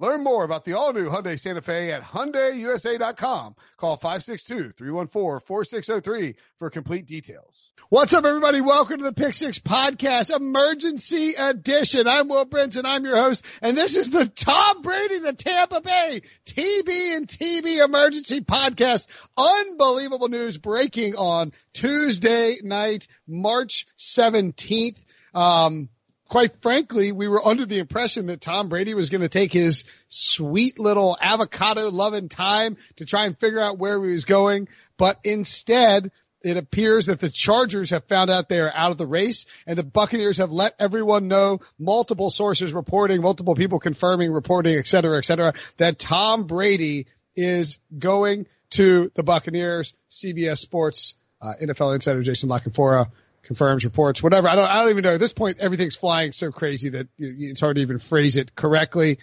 Learn more about the all-new Hyundai Santa Fe at HyundaiUSA.com. Call 562-314-4603 for complete details. What's up, everybody? Welcome to the Pick Six Podcast Emergency Edition. I'm Will Brinson. I'm your host, and this is the Tom Brady, the Tampa Bay TB and TB Emergency Podcast. Unbelievable news breaking on Tuesday night, March 17th. Um, quite frankly, we were under the impression that Tom Brady was going to take his sweet little avocado loving time to try and figure out where he was going. But instead, it appears that the Chargers have found out they are out of the race and the Buccaneers have let everyone know, multiple sources reporting, multiple people confirming, reporting, et cetera, et cetera, that Tom Brady is going to the Buccaneers. CBS Sports, uh, NFL insider Jason La Canfora confirms reports, whatever. I don't, I don't even know. At this point, everything's flying so crazy that it's hard to even phrase it correctly.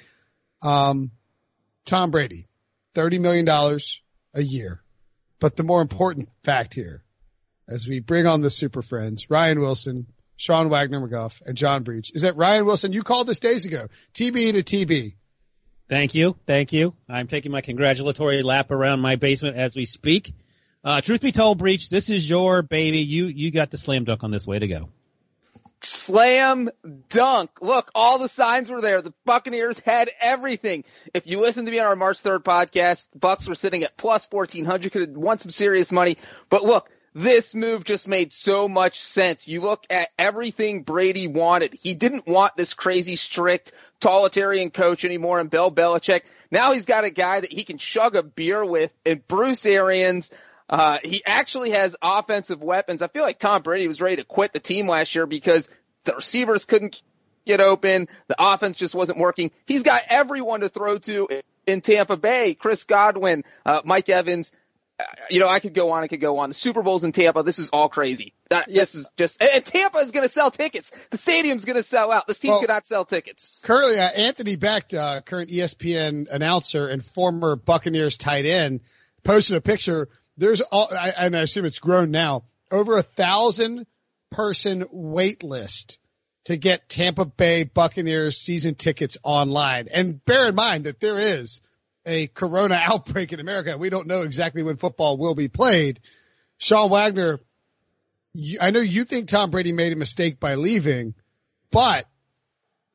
Um, Tom Brady, $30 million a year. But the more important fact here, as we bring on the super friends, Ryan Wilson, Sean Wagner McGough, and John Breech, is that Ryan Wilson, you called this days ago, TB to TB. Thank you. Thank you. I'm taking my congratulatory lap around my basement as we speak. Uh, truth be told, Breech, this is your baby. You you got the slam dunk on this way to go. Slam dunk. Look, all the signs were there. The Buccaneers had everything. If you listen to me on our March 3rd podcast, the Bucs were sitting at plus 1400, could have won some serious money. But look, this move just made so much sense. You look at everything Brady wanted. He didn't want this crazy, strict, totalitarian coach anymore and Bill Belichick. Now he's got a guy that he can chug a beer with and Bruce Arians. Uh, he actually has offensive weapons. I feel like Tom Brady was ready to quit the team last year because the receivers couldn't get open. The offense just wasn't working. He's got everyone to throw to in Tampa Bay. Chris Godwin, uh, Mike Evans. Uh, you know, I could go on. I could go on. The Super Bowl's in Tampa. This is all crazy. Uh, this is just, and Tampa is going to sell tickets. The stadium's going to sell out. This team well, cannot sell tickets. Currently, uh, Anthony Becht, uh, current ESPN announcer and former Buccaneers tight end, posted a picture there's all, and I assume it's grown now, over a thousand person wait list to get Tampa Bay Buccaneers season tickets online. And bear in mind that there is a corona outbreak in America. We don't know exactly when football will be played. Sean Wagner, you, I know you think Tom Brady made a mistake by leaving, but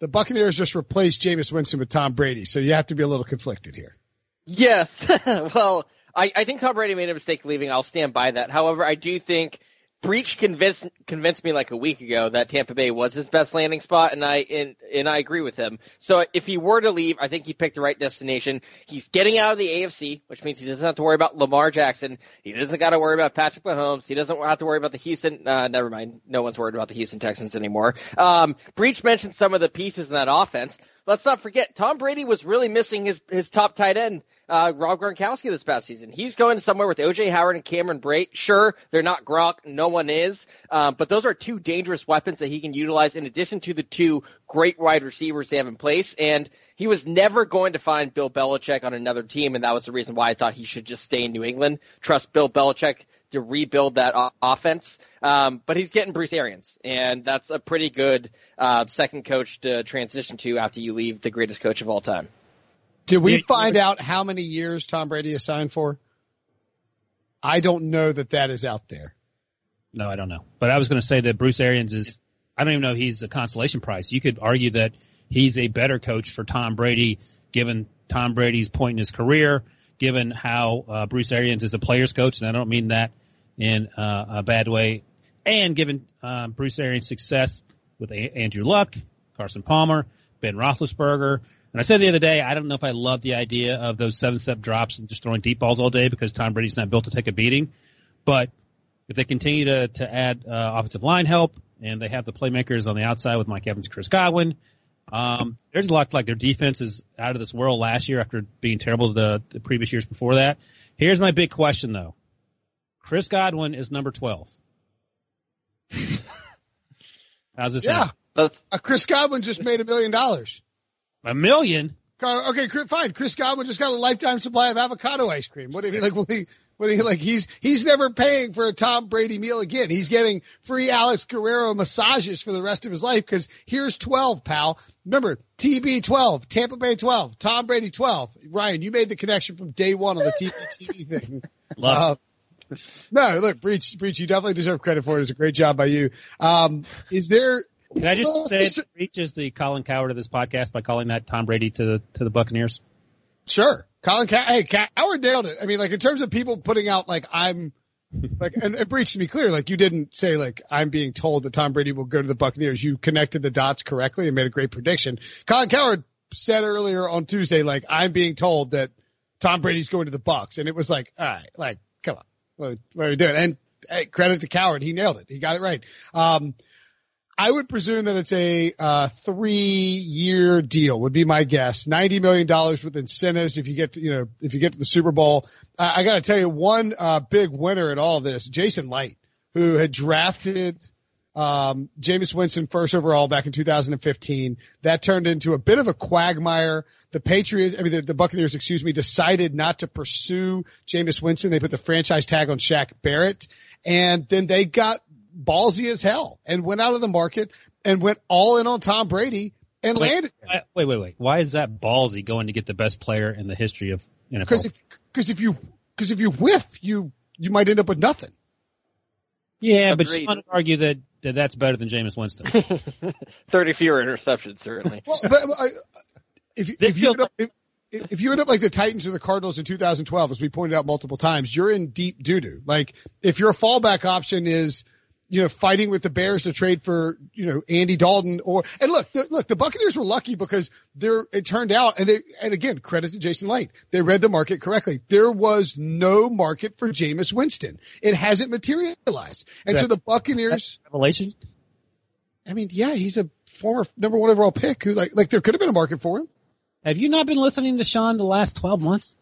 the Buccaneers just replaced Jameis Winston with Tom Brady. So you have to be a little conflicted here. Yes. well, I, I think Tom Brady made a mistake leaving. I'll stand by that. However, I do think Breech convinced convinced me like a week ago that Tampa Bay was his best landing spot, and I and, and I agree with him. So if he were to leave, I think he picked the right destination. He's getting out of the AFC, which means he doesn't have to worry about Lamar Jackson. He doesn't got to worry about Patrick Mahomes. He doesn't have to worry about the Houston. Uh, never mind, no one's worried about the Houston Texans anymore. Um, Breech mentioned some of the pieces in that offense. Let's not forget, Tom Brady was really missing his his top tight end uh, Rob Gronkowski this past season. He's going somewhere with OJ Howard and Cameron Brate. Sure, they're not Gronk. No one is. Um, but those are two dangerous weapons that he can utilize in addition to the two great wide receivers they have in place. And he was never going to find Bill Belichick on another team. And that was the reason why I thought he should just stay in New England, trust Bill Belichick to rebuild that o- offense. Um, but he's getting Bruce Arians, and that's a pretty good uh, second coach to transition to after you leave the greatest coach of all time. Did we find out how many years Tom Brady is signed for? I don't know that that is out there. No, I don't know. But I was going to say that Bruce Arians is, I don't even know he's a consolation prize. You could argue that he's a better coach for Tom Brady given Tom Brady's point in his career, given how uh, Bruce Arians is a player's coach, and I don't mean that in uh, a bad way, and given uh, Bruce Arians' success with a- Andrew Luck, Carson Palmer, Ben Roethlisberger. And I said the other day, I don't know if I love the idea of those seven-step drops and just throwing deep balls all day because Tom Brady's not built to take a beating. But if they continue to to add uh, offensive line help and they have the playmakers on the outside with Mike Evans, Chris Godwin, um, there's a lot like their defense is out of this world last year after being terrible the, the previous years before that. Here's my big question though. Chris Godwin is number 12. How's this? Yeah. But Uh, Chris Godwin just made a million dollars. A million? Uh, Okay, fine. Chris Godwin just got a lifetime supply of avocado ice cream. What do you mean, like? What do you, what do you like? He's he's never paying for a Tom Brady meal again. He's getting free Alex Guerrero massages for the rest of his life because here's twelve, pal. Remember TB twelve, Tampa Bay twelve, Tom Brady twelve. Ryan, you made the connection from day one on the TV TV thing. Love Uh, no, look, Breech, Breech. You definitely deserve credit for it. It's a great job by you. Um, is there? Can I just say it reaches the Colin Cowherd of this podcast by calling that Tom Brady to the to the Buccaneers? Sure. Colin Cow- hey, Cow- Howard nailed it. I mean, like in terms of people putting out like I'm like and, and Breech to be clear, like you didn't say like I'm being told that Tom Brady will go to the Buccaneers. You connected the dots correctly and made a great prediction. Colin Cowherd said earlier on Tuesday, like I'm being told that Tom Brady's going to the Bucs, and it was like, all right, like what, what we doing? And hey, credit to Cowherd, he nailed it. He got it right. Um, I would presume that it's a uh, three-year deal. Would be my guess. Ninety million dollars with incentives if you get to you know if you get to the Super Bowl. I, I got to tell you one uh, big winner in all this, Jason Licht, who had drafted um, Jameis Winston first overall back in 2015. That turned into a bit of a quagmire. The Patriots, I mean the, the Buccaneers, excuse me, decided not to pursue Jameis Winston. They put the franchise tag on Shaq Barrett, and then they got ballsy as hell and went out of the market and went all in on Tom Brady and Wait, landed why- wait, wait, wait. Why is that ballsy going to get the best player in the history of because NFL? if because if you because if you whiff you you might end up with nothing. yeah, but Agreed. Sean would argue that, that that's better than Jameis Winston. 30 fewer interceptions, certainly. Well, but I, if if you feels up, if, if you end up like the Titans or the Cardinals in 2012, as we pointed out multiple times, you're in deep doo doo. Like if your fallback option is you know, fighting with the Bears to trade for, you know, Andy Dalton or, and look, the, look, the Buccaneers were lucky because there, it turned out, and they, and again, credit to Jason Licht. They read the market correctly. There was no market for Jameis Winston. It hasn't materialized. And so the Buccaneers, Revelation? I mean, yeah, he's a former number one overall pick who like, like there could have been a market for him. Have you not been listening to Sean the last 12 months?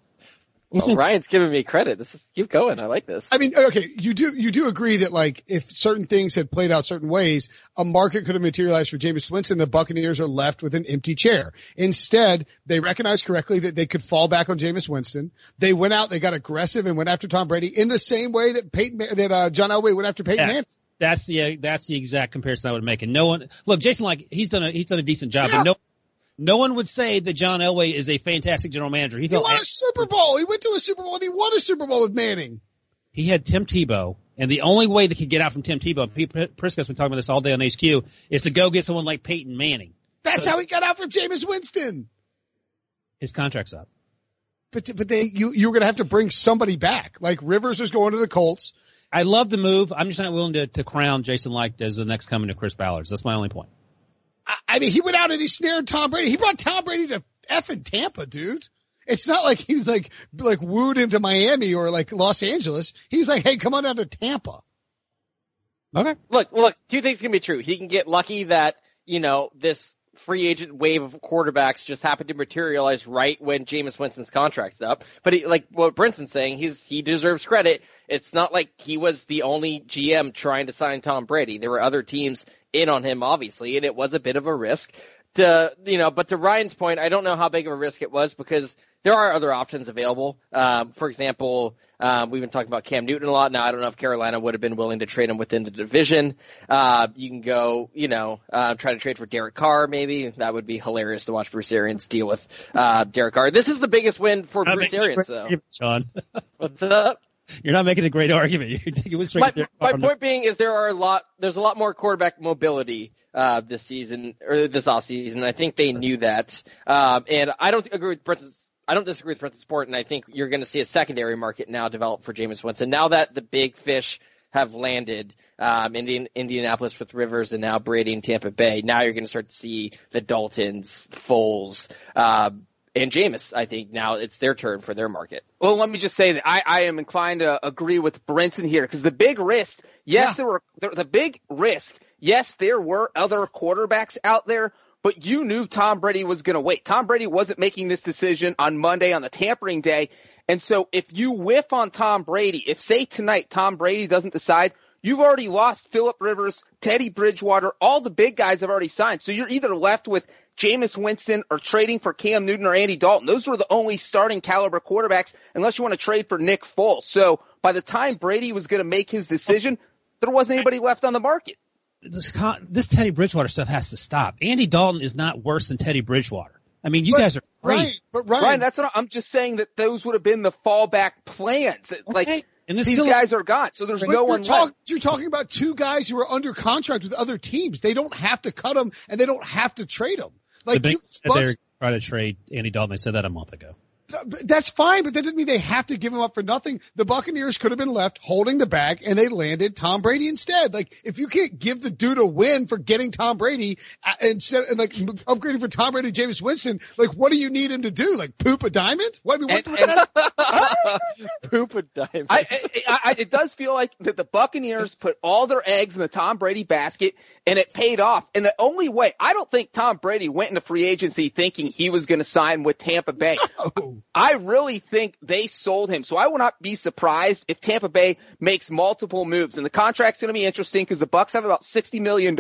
He's Well, been, Ryan's giving me credit. This is keep going. I like this. I mean, okay, you do you do agree that like if certain things had played out certain ways, a market could have materialized for Jameis Winston. The Buccaneers are left with an empty chair. Instead, they recognized correctly that they could fall back on Jameis Winston. They went out, they got aggressive, and went after Tom Brady in the same way that Peyton that uh, John Elway went after Peyton Yeah. Manning. that's the that's the exact comparison I would make. And no one look, Jason like he's done a he's done a decent job, Yeah. but no no one would say that John Elway is a fantastic general manager. He He won a Super Bowl. He went to a Super Bowl and he won a Super Bowl with Manning. he had Tim Tebow, and the only way they could get out from Tim Tebow, Pete Prisco's been talking about this all day on HQ, is to go get someone like Peyton Manning. That's how he got out from Jameis Winston. His contract's up. But but they you you were gonna have to bring somebody back. Like Rivers is going to the Colts. I love the move. I'm just not willing to, to crown Jason Licht as the next coming to Chris Ballard's. That's my only point. I, I mean, he went out and he snared Tom Brady. He brought Tom Brady to effing Tampa, dude. It's not like he's like like wooed him to Miami or like Los Angeles. He's like, hey, come on down to Tampa. Okay. Look, look, two things can be true. He can get lucky that, you know, this free agent wave of quarterbacks just happened to materialize right when Jameis Winston's contract's up. But he, like what Brinson's saying, he's, he deserves credit. It's not like he was the only GM trying to sign Tom Brady. There were other teams in on him, obviously, and it was a bit of a risk. To, you know, but to Ryan's point, I don't know how big of a risk it was because there are other options available. Um, for example, um, we've been talking about Cam Newton a lot. Now I don't know if Carolina would have been willing to trade him within the division. Uh, you can go, you know, uh, try to trade for Derek Carr. Maybe that would be hilarious to watch Bruce Arians deal with uh, Derek Carr. This is the biggest win for Not Bruce Arians, though. Sean. What's up? You're not making a great argument. It straight My, my point being is there are a lot. There's a lot more quarterback mobility uh, this season or this off season. I think they knew that, um, and I don't agree with Brent's I don't disagree with of Sport, and I think you're going to see a secondary market now develop for Jameis Winston. Now that the big fish have landed, um, Indian, Indianapolis with Rivers and now Brady in Tampa Bay, now you're going to start to see the Daltons, Foles, uh, and Jameis, I think now it's their turn for their market. Well, let me just say that I, I am inclined to agree with Brenton here because the big risk, yes, yeah. there were the big risk. Yes, there were other quarterbacks out there, but you knew Tom Brady was going to wait. Tom Brady wasn't making this decision on Monday on the tampering day. And so if you whiff on Tom Brady, if say tonight Tom Brady doesn't decide, you've already lost Philip Rivers, Teddy Bridgewater, all the big guys have already signed. So you're either left with Jameis Winston or trading for Cam Newton or Andy Dalton. Those were the only starting caliber quarterbacks unless you want to trade for Nick Foles. So by the time Brady was going to make his decision, there wasn't anybody left on the market. This, this Teddy Bridgewater stuff has to stop. Andy Dalton is not worse than Teddy Bridgewater. I mean, you but, guys are crazy. Right, but Ryan, Ryan, that's what I'm just saying that those would have been the fallback plans. Okay. Like, and these still, guys are gone, so there's no one talk, left. You're talking about two guys who are under contract with other teams. They don't have to cut them, and they don't have to trade them. Like the Bengals they're trying to trade Andy Dalton. They said that a month ago. That's fine, but that didn't mean they have to give him up for nothing. The Buccaneers could have been left holding the bag and they landed Tom Brady instead. Like, if you can't give the dude a win for getting Tom Brady uh, instead, and like upgrading for Tom Brady, Jameis Winston, like, what do you need him to do? Like, poop a diamond? What, I mean, what and, and, poop a diamond. I, I, I, it does feel like that the Buccaneers put all their eggs in the Tom Brady basket and it paid off. And the only way, I don't think Tom Brady went into free agency thinking he was going to sign with Tampa Bay. No. I really think they sold him. So I will not be surprised if Tampa Bay makes multiple moves. And the contract's going to be interesting because the Bucs have about $60 million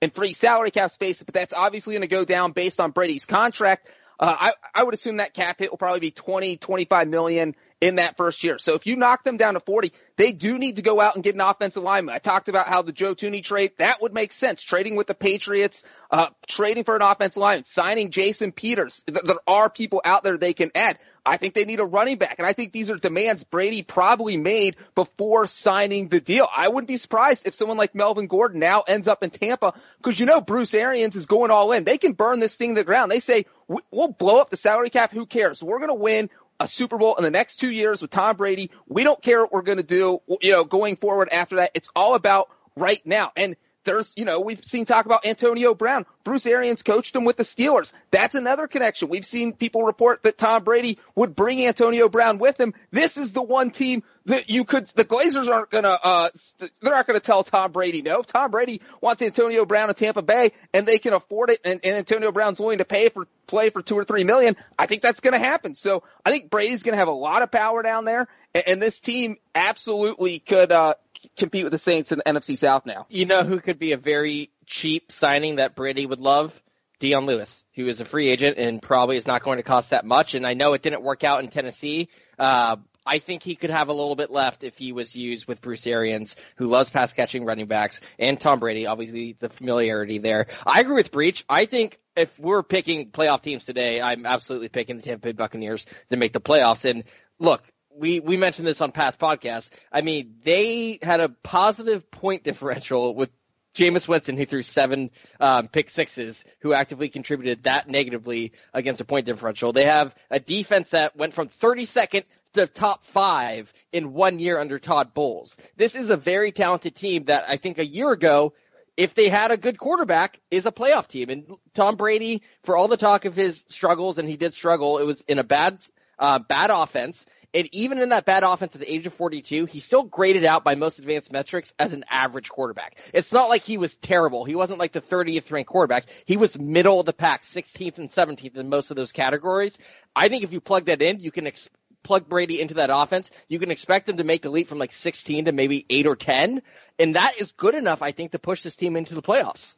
in free salary cap space, but that's obviously going to go down based on Brady's contract. Uh, I, I would assume that cap hit will probably be 20, 25 million in that first year. So if you knock them down to 40, they do need to go out and get an offensive lineman. I talked about how the Joe Thuney trade, that would make sense. Trading with the Patriots, uh, trading for an offensive lineman, signing Jason Peters. There are people out there they can add. I think they need a running back, and I think these are demands Brady probably made before signing the deal. I wouldn't be surprised if someone like Melvin Gordon now ends up in Tampa, because you know Bruce Arians is going all in. They can burn this thing to the ground. They say, we'll blow up the salary cap, who cares? We're going to win a Super Bowl in the next two years with Tom Brady. We don't care what we're going to do, you know, going forward after that. It's all about right now. And there's, you know, we've seen talk about Antonio Brown. Bruce Arians coached him with the Steelers. That's another connection. We've seen people report that Tom Brady would bring Antonio Brown with him. This is the one team that you could, the Glazers aren't gonna, uh, they're not gonna tell Tom Brady no. Tom Brady wants Antonio Brown in Tampa Bay and they can afford it and, and Antonio Brown's willing to pay for, play for two or three million. I think that's gonna happen. So I think Brady's gonna have a lot of power down there and, and this team absolutely could, uh, compete with the Saints in the NFC South now. You know who could be a very cheap signing that Brady would love? Dion Lewis, who is a free agent and probably is not going to cost that much. And I know it didn't work out in Tennessee. Uh, I think he could have a little bit left if he was used with Bruce Arians, who loves pass catching running backs, and Tom Brady. Obviously, the familiarity there. I agree with Breech. I think if we're picking playoff teams today, I'm absolutely picking the Tampa Bay Buccaneers to make the playoffs. And look, we, we mentioned this on past podcasts. I mean, they had a positive point differential with Jameis Winston, who threw seven um, pick sixes, who actively contributed that negatively against a point differential. They have a defense that went from 32nd to top five in one year under Todd Bowles. This is a very talented team that I think a year ago, if they had a good quarterback, is a playoff team. And Tom Brady, for all the talk of his struggles, and he did struggle, it was in a bad, uh, bad offense. And even in that bad offense at the age of 42, he still graded out by most advanced metrics as an average quarterback. It's not like he was terrible. He wasn't like the 30th ranked quarterback. He was middle of the pack, 16th and 17th in most of those categories. I think if you plug that in, you can ex- plug Brady into that offense. You can expect him to make a leap from like 16 to maybe 8 or 10. And that is good enough, I think, to push this team into the playoffs.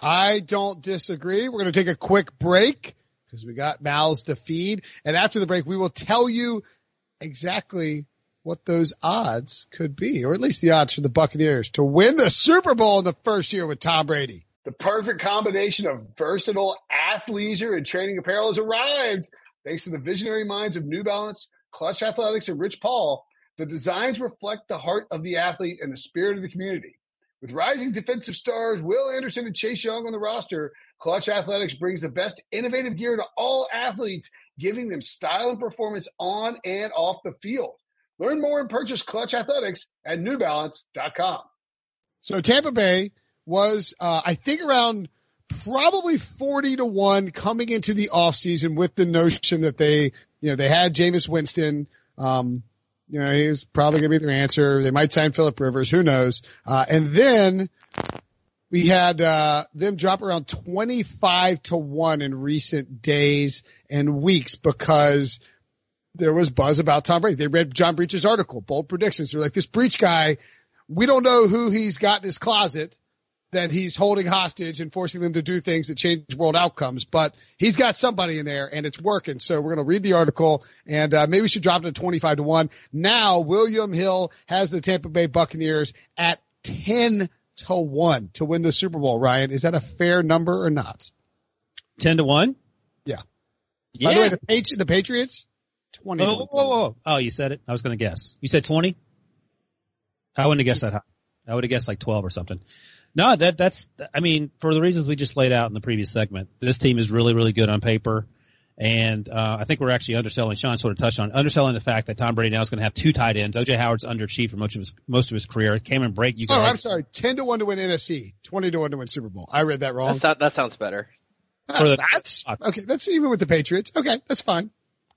I don't disagree. We're going to take a quick break because we got mouths to feed. And after the break, we will tell you exactly what those odds could be, or at least the odds for the Buccaneers to win the Super Bowl in the first year with Tom Brady. The perfect combination of versatile athleisure and training apparel has arrived. Thanks to the visionary minds of New Balance, Clutch Athletics, and Rich Paul, the designs reflect the heart of the athlete and the spirit of the community. With rising defensive stars Will Anderson and Chase Young on the roster, Clutch Athletics brings the best innovative gear to all athletes giving them style and performance on and off the field. Learn more and purchase Clutch Athletics at NewBalance.com. So Tampa Bay was, uh, I think around probably 40 to 1 coming into the offseason with the notion that they, you know, they had Jameis Winston. Um, you know, he's probably going to be their answer. They might sign Philip Rivers. Who knows? Uh, and then we had, uh, them drop around 25 to 1 in recent days and weeks because there was buzz about Tom Brady. They read John Breech's article, bold predictions. They're like, this Breech guy, we don't know who he's got in his closet that he's holding hostage and forcing them to do things that change world outcomes, but he's got somebody in there and it's working. So we're going to read the article and uh, maybe we should drop it to 25 to 1. Now William Hill has the Tampa Bay Buccaneers at 10 to 1 to win the Super Bowl. Ryan, is that a fair number or not? 10 to 1? Yeah. Yeah. By the way, the, Patri- the Patriots, 20 to Oh, 1. whoa, whoa, whoa. oh, you said it. I was going to guess. You said 20? I wouldn't have guessed that high. I would have guessed like 12 or something. No, that, that's, I mean, for the reasons we just laid out in the previous segment, this team is really, really good on paper. And, uh, I think we're actually underselling, Sean sort of touched on, underselling the fact that Tom Brady now is going to have two tight ends. OJ Howard's underachieved for most of his, most of his career. Cameron Brate, you can Oh, argue- I'm sorry. 10 to 1 to win NFC, 20 to 1 to win Super Bowl. I read that wrong. That's not, that sounds better. for the- that's okay. That's even with the Patriots. Okay, that's fine.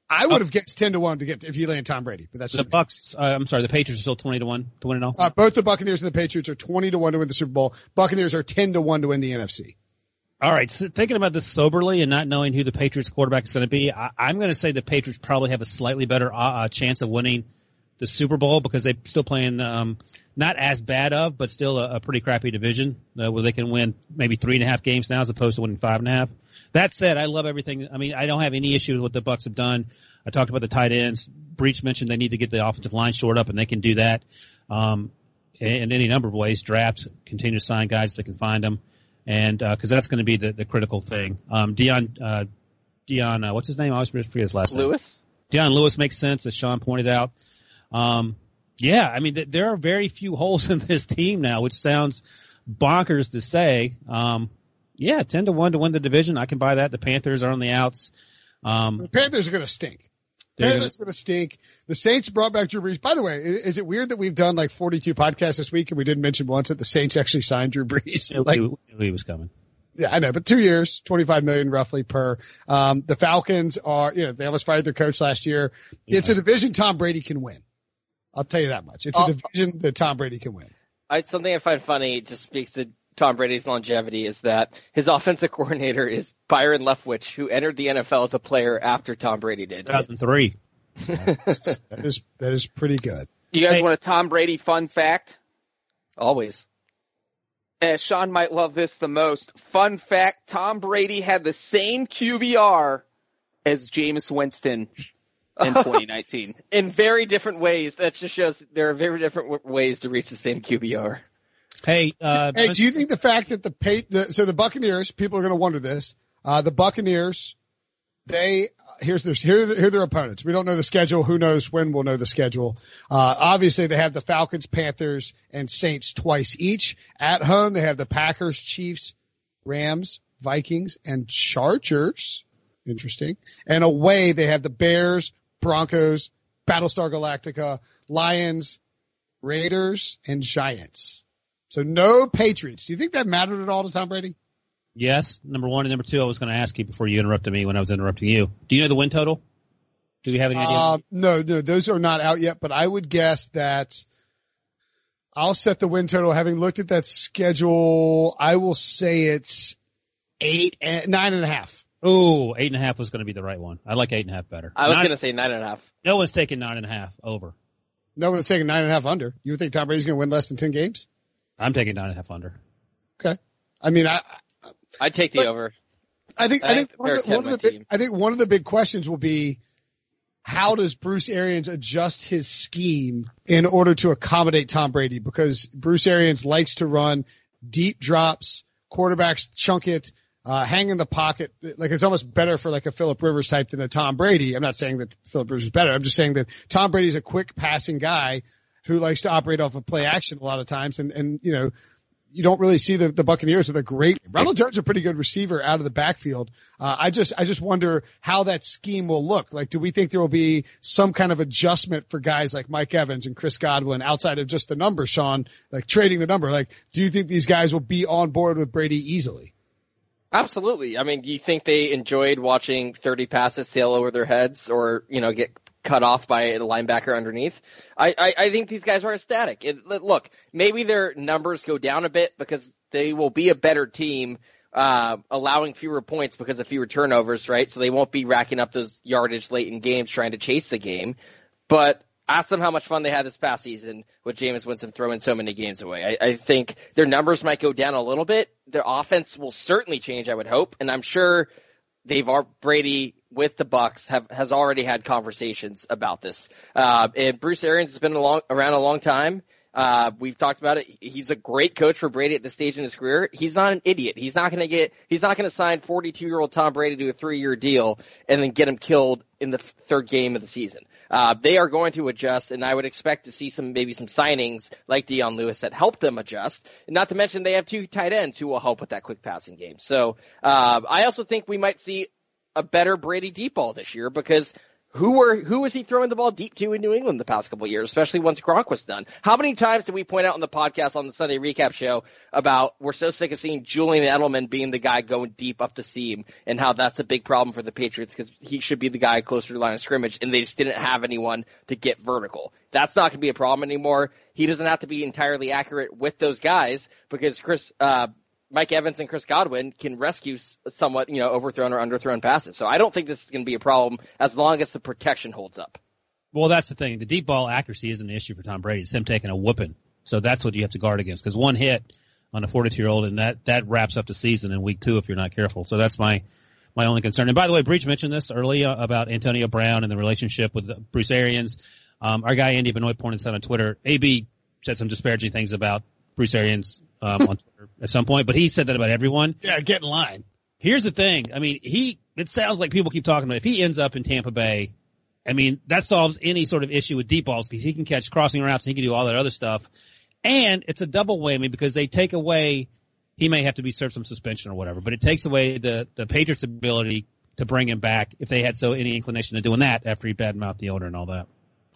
I would have guessed ten to one to get if you land Tom Brady, but that's the just. Bucs, uh, I'm sorry, the Patriots are still 20 to 1 to win it all. uh, both the Buccaneers and the Patriots are twenty to one to win the Super Bowl. Buccaneers are ten to one to win the NFC. All right, so thinking about this soberly and not knowing who the Patriots quarterback is going to be, I, I'm going to say the Patriots probably have a slightly better uh, uh, chance of winning the Super Bowl because they're still playing um, not as bad of, but still a, a pretty crappy division uh, where they can win maybe three and a half games now as opposed to winning five and a half. That said, I love everything. I mean, I don't have any issue with what the Bucs have done. I talked about the tight ends. Breech mentioned they need to get the offensive line short up, and they can do that um, in, in any number of ways. Draft, continue to sign guys that can find them, and because that's going to be the, the critical thing. Um, Dion, uh, Dion, uh, what's his name? I always forget his last name. Lewis? Dion Lewis makes sense, as Sean pointed out. Um, yeah, I mean, th- there are very few holes in this team now, which sounds bonkers to say. Um, yeah, 10 to 1 to win the division. I can buy that. The Panthers are on the outs. Um, The Panthers are going to stink. They're Panthers are going to stink. The Saints brought back Drew Brees. By the way, i- is it weird that we've done like 42 podcasts this week and we didn't mention once that the Saints actually signed Drew Brees? gonna, like, he, he was coming. Yeah, I know, but two years, 25 million roughly per. Um, the Falcons are, you know, they almost fired their coach last year. It's a division Tom Brady can win. I'll tell you that much. It's a Oh. division that Tom Brady can win. I, something I find funny just speaks to Tom Brady's longevity is that his offensive coordinator is Byron Leftwich, who entered the NFL as a player after Tom Brady did. 2003. that is, that is pretty good. You guys Hey. want a Tom Brady fun fact? Always. Uh, Sean might love this the most. Fun fact: Tom Brady had the same QBR as Jameis Winston in 2019. In very different ways. That just shows there are very different w- ways to reach the same QBR. Hey, uh, Hey, do you think the fact that the pay, the, so the Buccaneers, people are going to wonder this, uh, the Buccaneers, they, here's their, here, here are their opponents. We don't know the schedule. Who knows when we'll know the schedule. Uh, obviously they have the Falcons, Panthers, and Saints twice each. At home, they have the Packers, Chiefs, Rams, Vikings, and Chargers. Interesting. And away, they have the Bears, Broncos, Battlestar Galactica, Lions, Raiders, and Giants. So no Patriots. Do you think that mattered at all to Tom Brady? yes, number one and number two, I was going to ask you before you interrupted me when I was interrupting you. Do you know the win total? Do we have any idea? Uh, no, no, those are not out yet, but I would guess that I'll set the win total. Having looked at that schedule, I will say it's eight, and, nine and a half. Oh, eight and a half was going to be the right one. I like eight and a half better. I was going to say nine and a half. No one's taking nine and a half over. No one's taking nine and a half under. You would think Tom Brady's going to win less than 10 games? I'm taking nine and a half under. Okay. I mean, I, I'd take the over. I think, I I think, think one of the, one of the big. I think one of the big questions will be how does Bruce Arians adjust his scheme in order to accommodate Tom Brady? Because Bruce Arians likes to run deep drops, quarterbacks chunk it, uh, hang in the pocket. Like it's almost better for like a Philip Rivers type than a Tom Brady. I'm not saying that Philip Rivers is better. I'm just saying that Tom Brady's a quick passing guy who likes to operate off of play action a lot of times. And, and, you know, you don't really see the, the Buccaneers with a great Ronald Jones, a pretty good receiver out of the backfield. Uh, I just, I just wonder how that scheme will look. Like, do we think there will be some kind of adjustment for guys like Mike Evans and Chris Godwin outside of just the number, Sean, like trading the number? Like, do you think these guys will be on board with Brady easily? Absolutely. I mean, do you think they enjoyed watching 30 passes sail over their heads or, you know, get cut off by a linebacker underneath. I, I, I think these guys are ecstatic. It, look, maybe their numbers go down a bit because they will be a better team, uh, allowing fewer points because of fewer turnovers, right? So they won't be racking up those yardage late in games trying to chase the game. But ask them how much fun they had this past season with Jameis Winston throwing so many games away. I, I think their numbers might go down a little bit. Their offense will certainly change, I would hope, and I'm sure they've Brady with the Bucs have has already had conversations about this. Uh, and Bruce Arians has been a long, around a long time. Uh, we've talked about it. He's a great coach for Brady at this stage in his career. He's not an idiot. He's not going to get, he's not going to sign 42 year old Tom Brady to a three year deal and then get him killed in the third game of the season. Uh, they are going to adjust, and I would expect to see some maybe some signings like Dion Lewis that help them adjust. Not to mention they have two tight ends who will help with that quick passing game. So uh, I also think we might see a better Brady deep ball this year because who were who was he throwing the ball deep to in New England the past couple years, especially once Gronk was done? How many times did we point out on the podcast on the Sunday recap show about we're so sick of seeing Julian Edelman being the guy going deep up the seam and how that's a big problem for the Patriots because he should be the guy closer to the line of scrimmage and they just didn't have anyone to get vertical. That's not going to be a problem anymore. He doesn't have to be entirely accurate with those guys because Chris uh, Mike Evans and Chris Godwin can rescue somewhat, you know, overthrown or underthrown passes. So I don't think this is going to be a problem as long as the protection holds up. Well, that's the thing. The deep ball accuracy isn't an issue for Tom Brady. It's him taking a whooping. So that's what you have to guard against because one hit on a 42 year old and that, that wraps up the season in week two if you're not careful. So that's my, my only concern. And by the way, Breech mentioned this earlier about Antonio Brown and the relationship with Bruce Arians. Um, our guy Andy Benoit pointed this out on Twitter. AB said some disparaging things about Bruce Arians um, on Twitter at some point, but he said that about everyone. Yeah, get in line. Here's the thing. I mean, he, it sounds like people keep talking about if he ends up in Tampa Bay, I mean, that solves any sort of issue with deep balls because he can catch crossing routes and he can do all that other stuff. And it's a double whammy because they take away, he may have to be served some suspension or whatever, but it takes away the, the Patriots ability to bring him back if they had so any inclination to doing that after he badmouthed the owner and all that.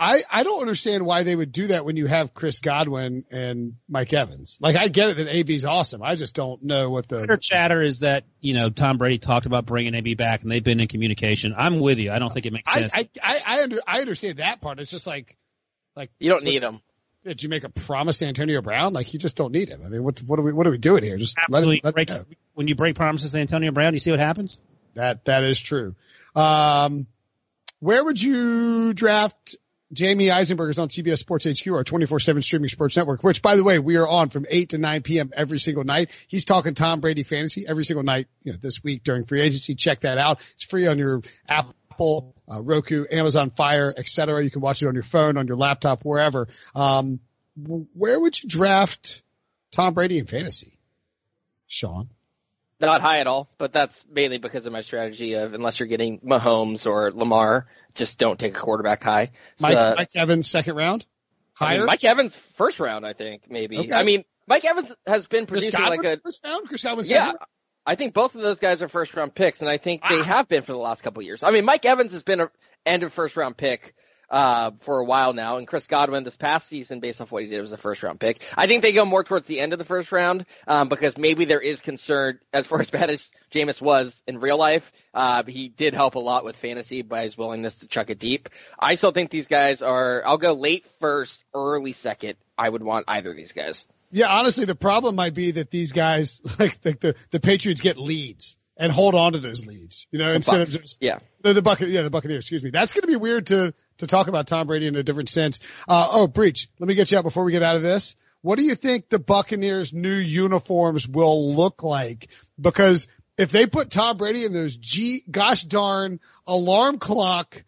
I, I don't understand why they would do that when you have Chris Godwin and Mike Evans. Like I get it that AB's awesome. I just don't know what the Twitter chatter is that you know Tom Brady talked about bringing AB back and they've been in communication. I'm with you. I don't think it makes sense. I I I, under, I understand that part. It's just like like you don't need him. Did you make a promise to Antonio Brown? Like you just don't need him. I mean, what what are we what are we doing here? Just Absolutely. let it. Let break, when you break promises to Antonio Brown, you see what happens. That that is true. Um, where would you draft Jamey Eisenberg is on CBS Sports HQ, our 24-7 streaming sports network, which by the way, we are on from 8 to 9 p.m. every single night. He's talking Tom Brady fantasy every single night, you know, this week during free agency. Check that out. It's free on your Apple, uh, Roku, Amazon Fire, etc. You can watch it on your phone, on your laptop, wherever. Um, where would you draft Tom Brady in fantasy? Sean? Not high at all, but that's mainly because of my strategy of unless you're getting Mahomes or Lamar, just don't take a quarterback high. So, Mike, uh, Mike Evans second round, higher. I mean, Mike Evans first round, I think maybe. Okay. I mean, Mike Evans has been producing like a first round. Chris Godwin, yeah. I think both of those guys are first round picks, and I think they ah. have been for the last couple of years. I mean, Mike Evans has been a end of first round pick uh, for a while now. And Chris Godwin this past season, based off what he did, was a first round pick. I think they go more towards the end of the first round, um, because maybe there is concern as far as bad as Jameis was in real life. Uh, he did help a lot with fantasy by his willingness to chuck it deep. I still think these guys are, I'll go late first, early second. I would want either of these guys. Yeah, honestly, the problem might be that these guys, like the, the, the Patriots get leads and hold on to those leads, you know, the instead Bucs. of just, yeah, the, the bucket, yeah, the Buccaneers, excuse me. That's going to be weird to, to talk about Tom Brady in a different sense. Uh, oh, Breech, let me get you out before we get out of this. What do you think the Buccaneers new uniforms will look like? Because if they put Tom Brady in those G, gosh darn alarm clock,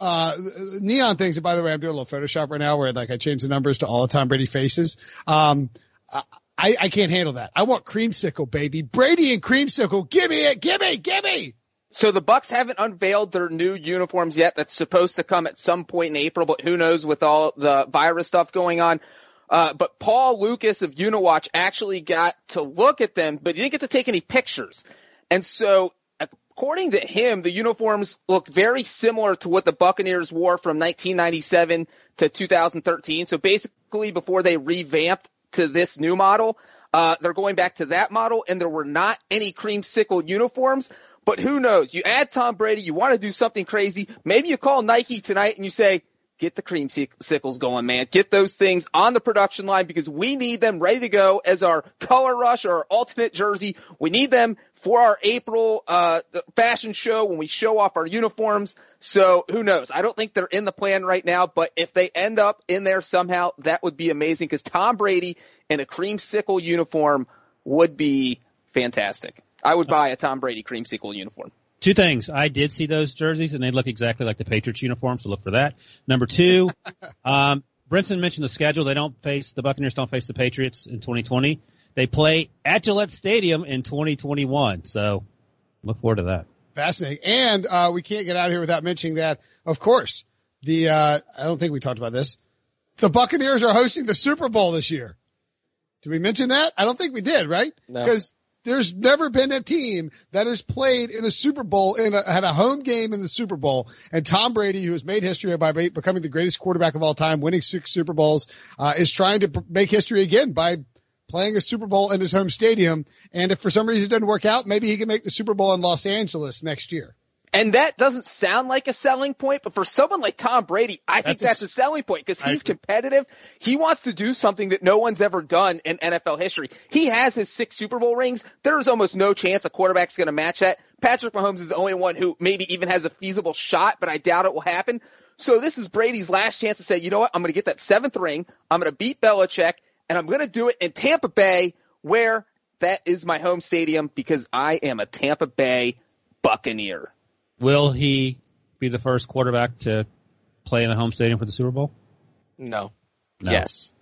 uh, neon things. And by the way, I'm doing a little Photoshop right now where like I change the numbers to all the Tom Brady faces. Um, I, I can't handle that. I want creamsicle, baby. Brady and creamsicle. Give me it. Give me, give me. So the Bucs haven't unveiled their new uniforms yet. That's supposed to come at some point in April, but who knows with all the virus stuff going on. Uh, but Paul Lukas of Uniwatch actually got to look at them, but he didn't get to take any pictures. And so according to him, the uniforms look very similar to what the Buccaneers wore from 1997 to 2013. So basically before they revamped to this new model, uh, they're going back to that model and there were not any creamsicle uniforms. But who knows? You add Tom Brady, you want to do something crazy. Maybe you call Nike tonight and you say, get the creamsicles going, man. Get those things on the production line because we need them ready to go as our color rush or our alternate jersey. We need them for our April uh, fashion show when we show off our uniforms. So who knows? I don't think they're in the plan right now, but if they end up in there somehow, that would be amazing because Tom Brady in a creamsicle uniform would be fantastic. I would buy a Tom Brady creamsicle uniform. Two things. I did see those jerseys and they look exactly like the Patriots uniforms, so look for that. Number two, um, Brinson mentioned the schedule. They don't face, the Buccaneers don't face the Patriots in 2020. They play at Gillette Stadium in 2021. So look forward to that. Fascinating. And, uh, we can't get out of here without mentioning that, of course, the, uh, I don't think we talked about this. The Buccaneers are hosting the Super Bowl this year. Did we mention that? I don't think we did, right? No. Because there's never been a team that has played in a Super Bowl in a, had a home game in the Super Bowl. And Tom Brady, who has made history by becoming the greatest quarterback of all time, winning six Super Bowls, uh, is trying to make history again by playing a Super Bowl in his home stadium. And if for some reason it doesn't work out, maybe he can make the Super Bowl in Los Angeles next year. And that doesn't sound like a selling point, but for someone like Tom Brady, I think That's that's a- a, selling point because he's competitive. He wants to do something that no one's ever done in NFL history. He has his six Super Bowl rings. There's almost no chance a quarterback's going to match that. Patrick Mahomes is the only one who maybe even has a feasible shot, but I doubt it will happen. So this is Brady's last chance to say, you know what? I'm going to get that seventh ring. I'm going to beat Belichick and I'm going to do it in Tampa Bay where that is my home stadium because I am a Tampa Bay Buccaneer. Will he be the first quarterback to play in the home stadium for the Super Bowl? No. No. Yes.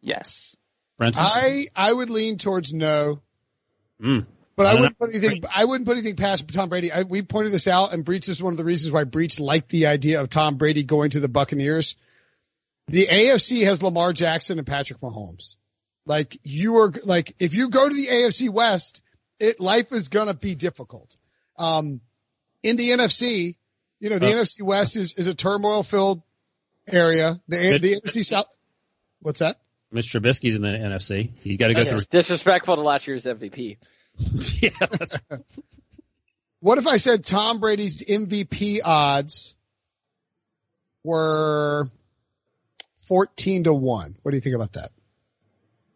Yes. Brenton? I, I would lean towards no. Mm. But I I wouldn't know. put anything. I wouldn't put anything past Tom Brady. I, we pointed this out, and Breech is one of the reasons why Breech liked the idea of Tom Brady going to the Buccaneers. The AFC has Lamar Jackson and Patrick Mahomes. Like you are like if you go to the AFC West, it life is gonna be difficult. Um, in the NFC, you know the Uh, NFC West is is a turmoil filled area. The the NFC South. What's that? Mitch Trubisky's in the NFC. He's got to go That's through. disrespectful to last year's MVP. yeah, that's What if I said Tom Brady's MVP odds were 14 to 1? What do you think about that?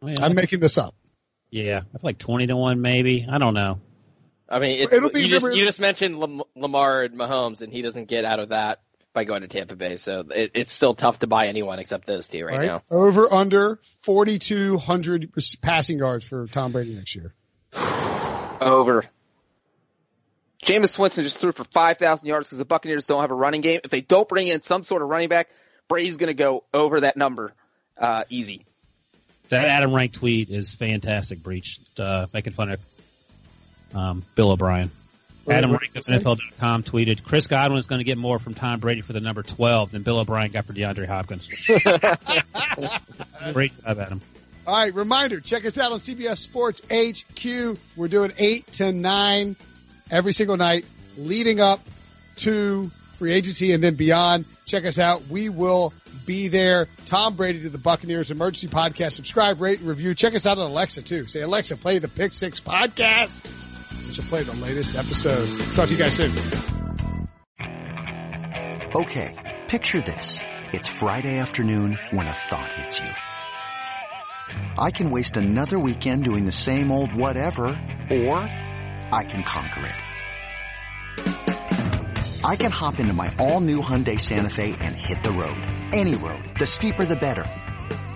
yeah, I'm making this up. yeah, I feel like twenty to one, maybe. I don't know. I mean, it, It'll be you just you just mentioned Lamar and Mahomes, and he doesn't get out of that by going to Tampa Bay. So it, it's still tough to buy anyone except those two right, All right. now. Over under 4,200 passing yards for Tom Brady next year. Over. Jameis Winston just threw for 5,000 yards because the Buccaneers don't have a running game. If they don't bring in some sort of running back, Brady's going to go over that number uh, easy. That Adam Rank tweet is fantastic. Breech uh, making fun of um, Bill O'Brien. What- Adam what Rank of did he say? NFL.com tweeted, Chris Godwin is going to get more from Tom Brady for the number 12 than Bill O'Brien got for DeAndre Hopkins. Great job, Adam. All right. Reminder, check us out on CBS Sports HQ. We're doing 8 to 9 every single night leading up to free agency and then beyond. Check us out. We will be there. Tom Brady to the Buccaneers Emergency Podcast. Subscribe, rate, and review. Check us out on Alexa too. Say, Alexa, play the Pick Six Podcast. She'll play the latest episode. Talk to you guys soon. Okay, picture this. It's Friday afternoon when a thought hits you. I can waste another weekend doing the same old whatever, or I can conquer it. I can hop into my all-new Hyundai Santa Fe and hit the road. Any road. The steeper the better.